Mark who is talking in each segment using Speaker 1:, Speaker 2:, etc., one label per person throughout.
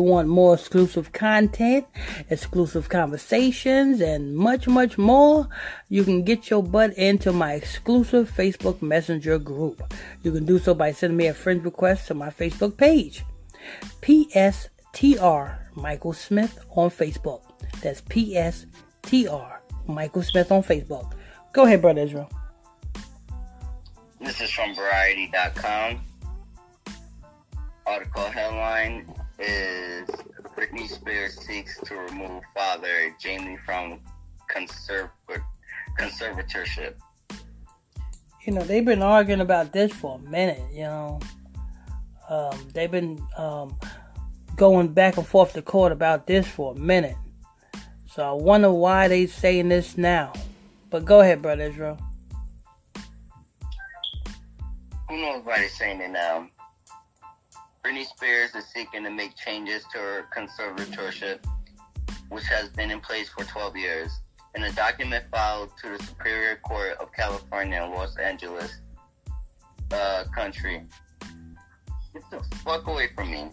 Speaker 1: Want more exclusive content, exclusive conversations, and much, much more, you can get your butt into my exclusive Facebook Messenger group. You can do so by sending me a friend request to my Facebook page. PSTR Michael Smith on Facebook. That's PSTR Michael Smith on Facebook. Go ahead, Brother Israel.
Speaker 2: This is from Variety.com. Article headline is Britney Spears seeks to remove father Jamie from conserv- conservatorship.
Speaker 1: You know, they've been arguing about this for a minute, you know. Um, they've been um, going back and forth to court about this for a minute. So I wonder why they saying this now. But go ahead, Brother Israel.
Speaker 2: Who knows why they're saying it now? Britney Spears is seeking to make changes to her conservatorship, which has been in place for 12 years. In a document filed to the Superior Court of California in Los Angeles, uh, country. Get the fuck away from me.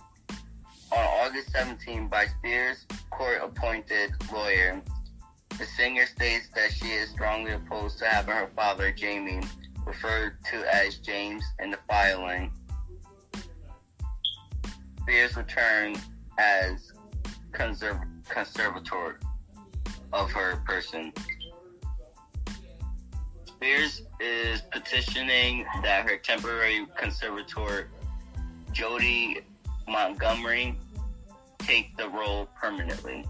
Speaker 2: On August 17, by Spears' court-appointed lawyer, the singer states that she is strongly opposed to having her father, Jamie, referred to as James in the filing Spears returned as conserv- conservator of her person. Spears is petitioning that her temporary conservator, Jodi Montgomery, take the role permanently.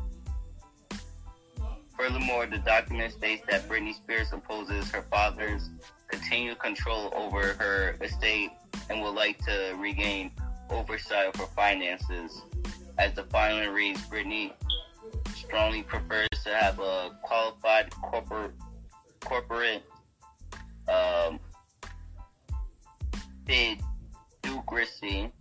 Speaker 2: Furthermore, the document states that Britney Spears opposes her father's continued control over her estate and would like to regain oversight her finances. As the filing reads, Britney strongly prefers to have a qualified corporate corporate um, fiduciary,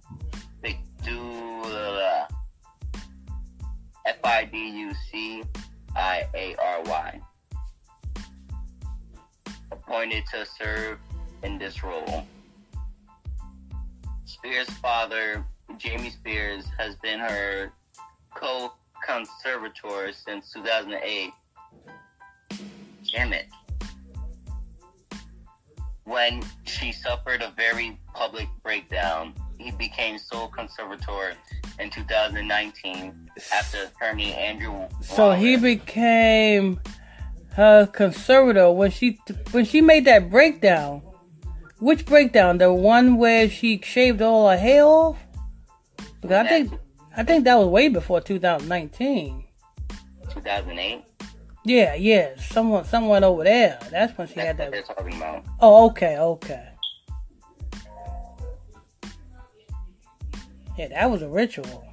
Speaker 2: F I D U C I A R Y, appointed to serve in this role. Spears' father, Jamie Spears, has been her co conservator since 2008. Damn it. When she suffered a very public breakdown, he became sole conservator in 2019 after attorney Andrew. Wallet.
Speaker 1: So he became her conservator when she when she made that breakdown. Which breakdown? The one where she shaved all her hair off? Because I think I think that was way before 2019.
Speaker 2: 2008.
Speaker 1: Yeah, yeah, someone, someone over there. That's when she
Speaker 2: That's
Speaker 1: had
Speaker 2: what
Speaker 1: that.
Speaker 2: they're talking about.
Speaker 1: Oh, okay, okay. Yeah, that was a ritual.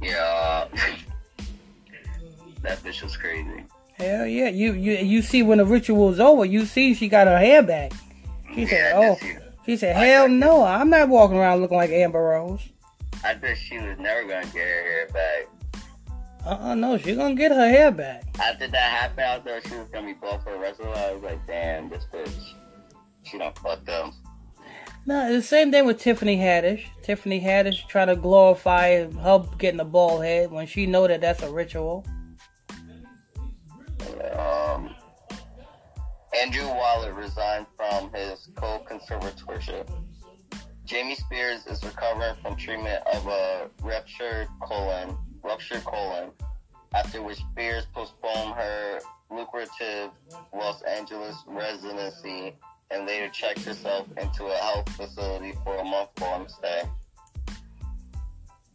Speaker 2: Yeah. that bitch was crazy.
Speaker 1: Hell yeah, you you you see when the ritual's over, you see she got her hair back. She said,
Speaker 2: Yeah,
Speaker 1: "Oh, she said, hell no, I'm not walking around looking like Amber Rose.
Speaker 2: I bet she was never gonna get her hair back.
Speaker 1: Uh uh no, she gonna get her hair back.
Speaker 2: After that happened, I thought she was gonna be bald for the rest of her life. I was like, damn, this bitch, she don't fuck up.
Speaker 1: No, it's the same thing with Tiffany Haddish. Tiffany Haddish trying to glorify her getting a bald head when she know that that's a ritual.
Speaker 2: Andrew Wallet resigned from his co-conservatorship. Jamie Spears is recovering from treatment of a ruptured colon, ruptured colon, after which Spears postponed her lucrative Los Angeles residency and later checked herself into a health facility for a month-long stay.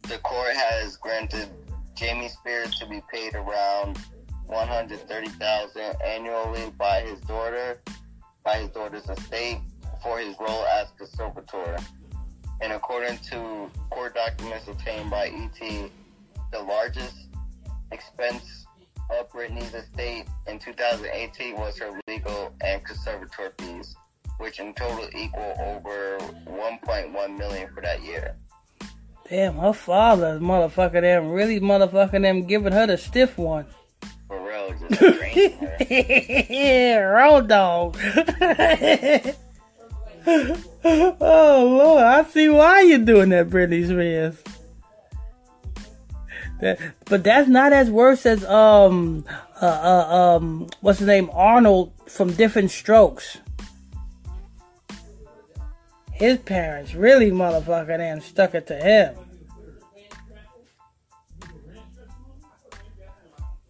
Speaker 2: the court has granted Jamie Spears to be paid around 130,000 annually by his daughter, by his daughter's estate for his role as conservator. And according to court documents obtained by ET, the largest expense of Britney's estate in 2018 was her legal and conservator fees, which in total equal over 1.1 million for that year.
Speaker 1: Damn, her father, motherfucker, them really motherfucking them giving her the stiff one.
Speaker 2: Just her.
Speaker 1: yeah, road dog. oh Lord, I see why you're doing that, Britney Spears. That, but that's not as worse as um uh, uh um what's his name Arnold from Diff'rent Strokes. His parents really motherfucking and stuck it to him.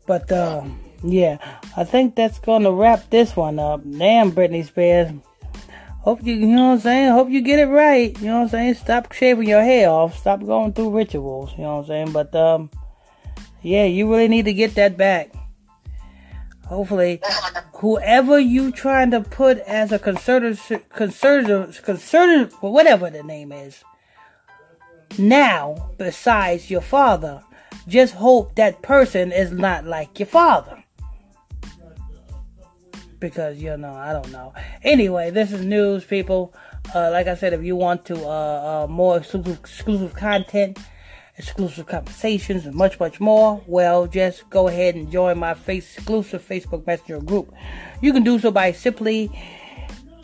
Speaker 1: But um yeah, I think that's gonna wrap this one up. Damn Britney Spears. Hope you, you know what I'm saying? Hope you get it right. You know what I'm saying? Stop shaving your hair off. Stop going through rituals. You know what I'm saying? But, um, yeah, you really need to get that back. Hopefully, whoever you trying to put as a conservative, conservative, conservative, whatever the name is, now, besides your father, just hope that person is not like your father because you know I don't know. Anyway, this is news, people. Uh, like I said, if you want to uh, uh, more exclusive, exclusive content, exclusive conversations, and much much more, well, just go ahead and join my face exclusive Facebook Messenger group. You can do so by simply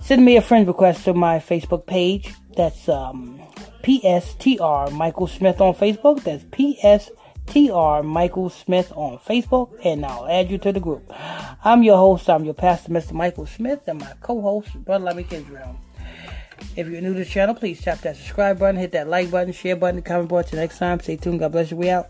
Speaker 1: send me a friend request to my Facebook page. That's um, PSTR Michael Smith on Facebook. That's PS. TR Michael Smith on Facebook, and I'll add you to the group. I'm your host, I'm your pastor, Mr. Michael Smith, and my co host, Brother Lemmy Israel. If you're new to the channel, please tap that subscribe button, hit that like button, share button, comment button. Till next time, stay tuned. God bless you. We out.